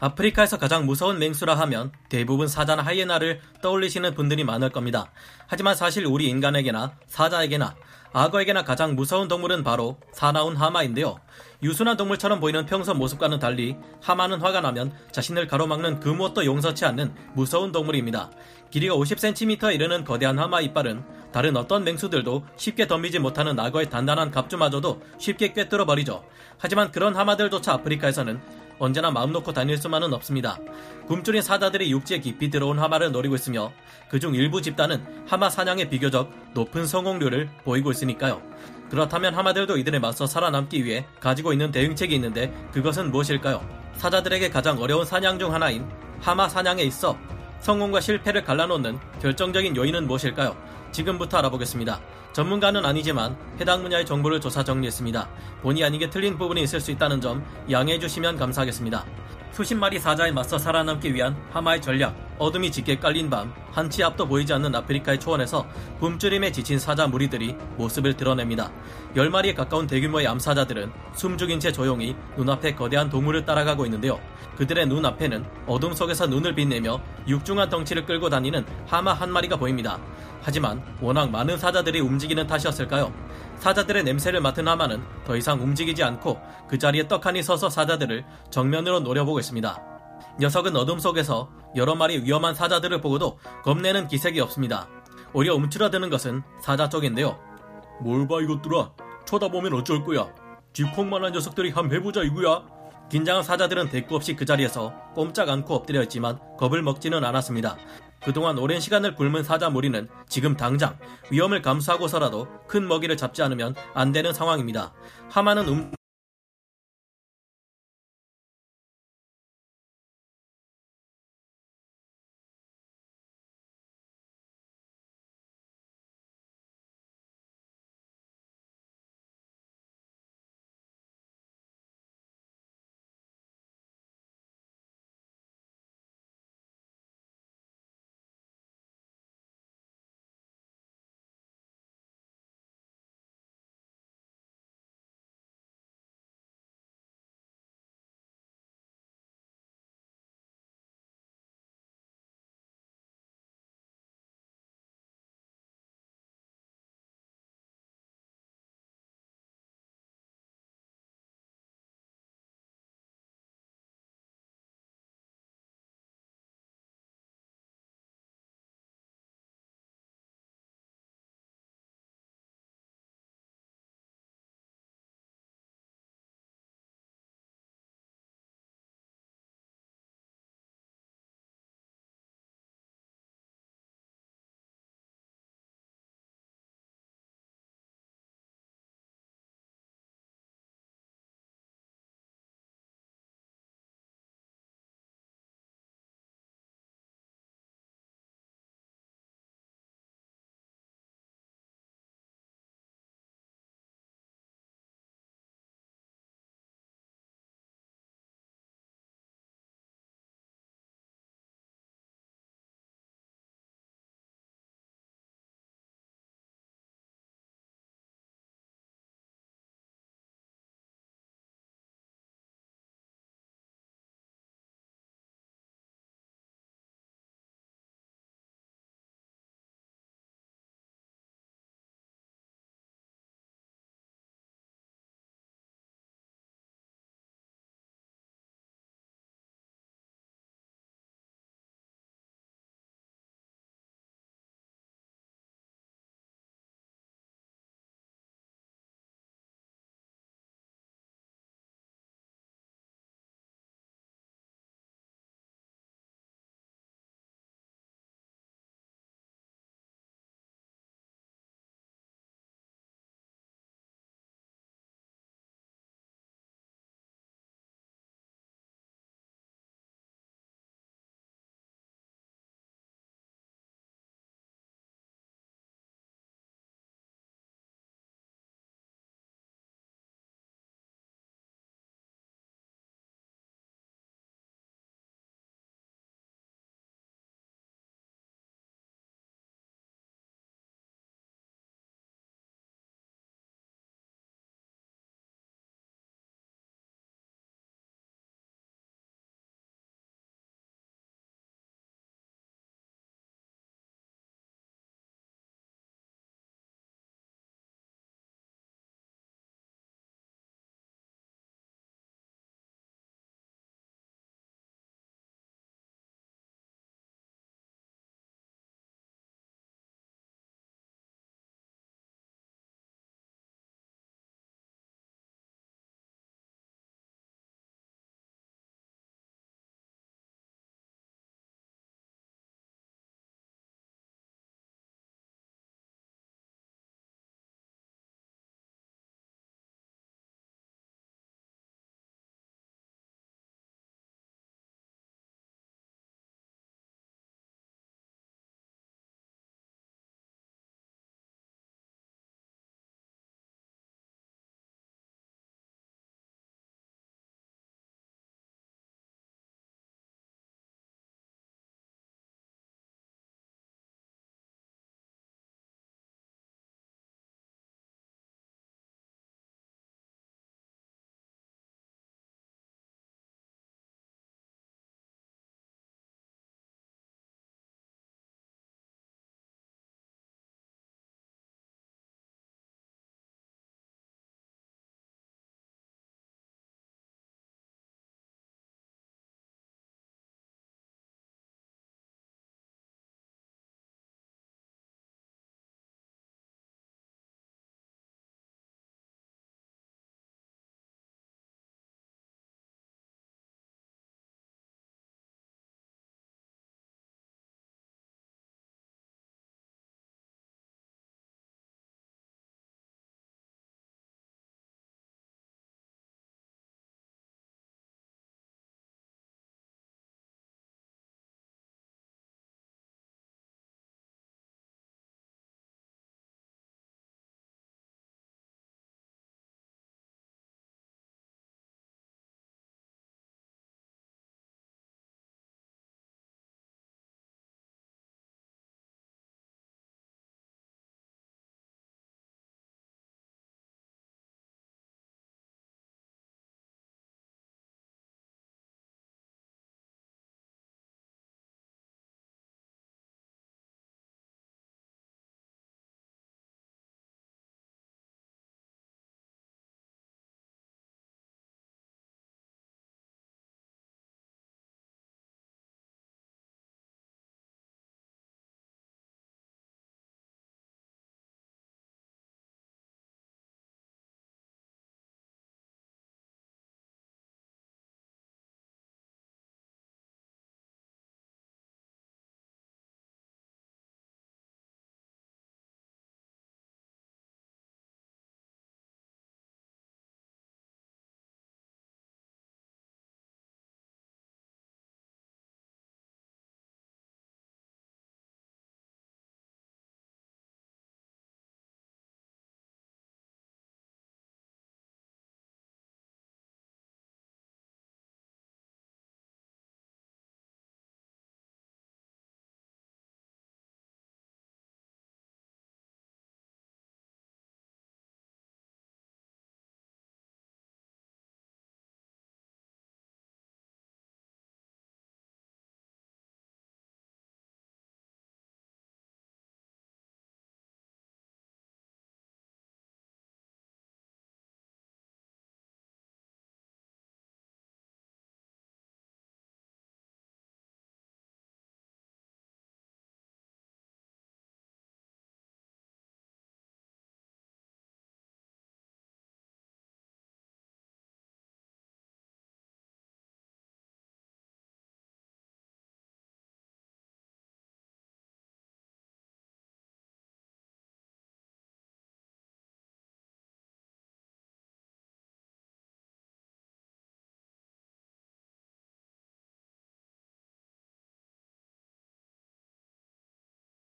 아프리카에서 가장 무서운 맹수라 하면 대부분 사자나 하이에나를 떠올리시는 분들이 많을 겁니다. 하지만 사실 우리 인간에게나 사자에게나 악어에게나 가장 무서운 동물은 바로 사나운 하마인데요. 유순한 동물처럼 보이는 평소 모습과는 달리 하마는 화가 나면 자신을 가로막는 그 무엇도 용서치 않는 무서운 동물입니다. 길이가 50cm에 이르는 거대한 하마 이빨은 다른 어떤 맹수들도 쉽게 덤비지 못하는 악어의 단단한 갑주마저도 쉽게 꿰뚫어 버리죠. 하지만 그런 하마들조차 아프리카에서는 언제나 마음 놓고 다닐 수만은 없습니다. 굶주린 사자들이 육지에 깊이 들어온 하마를 노리고 있으며 그중 일부 집단은 하마 사냥에 비교적 높은 성공률을 보이고 있으니까요. 그렇다면 하마들도 이들에 맞서 살아남기 위해 가지고 있는 대응책이 있는데 그것은 무엇일까요? 사자들에게 가장 어려운 사냥 중 하나인 하마 사냥에 있어 성공과 실패를 갈라놓는 결정적인 요인은 무엇일까요? 지금부터 알아보겠습니다. 전문가는 아니지만 해당 분야의 정보를 조사 정리했습니다. 본의 아니게 틀린 부분이 있을 수 있다는 점 양해해 주시면 감사하겠습니다. 수십 마리 사자에 맞서 살아남기 위한 하마의 전략, 어둠이 짙게 깔린 밤, 한치 앞도 보이지 않는 아프리카의 초원에서 굶주림에 지친 사자 무리들이 모습을 드러냅니다. 10마리에 가까운 대규모의 암사자들은 숨죽인 채 조용히 눈앞에 거대한 동물을 따라가고 있는데요. 그들의 눈앞에는 어둠 속에서 눈을 빛내며 육중한 덩치를 끌고 다니는 하마 한 마리가 보입니다. 하지만 워낙 많은 사자들이 움직이는 탓이었을까요? 사자들의 냄새를 맡은 하마는 더 이상 움직이지 않고 그 자리에 떡하니 서서 사자들을 정면으로 노려보고 있습니다. 녀석은 어둠 속에서 여러 마리 위험한 사자들을 보고도 겁내는 기색이 없습니다. 오히려 움츠러드는 것은 사자 쪽인데요. 뭘 봐 이것들아 쳐다보면 어쩔 거야 쥐콩만한 녀석들이 함 해보자 이구야 긴장한 사자들은 대꾸 없이 그 자리에서 꼼짝 않고 엎드려 있지만 겁을 먹지는 않았습니다. 그동안 오랜 시간을 굶은 사자 무리는 지금 당장 위험을 감수하고서라도 큰 먹이를 잡지 않으면 안 되는 상황입니다. 하마는 움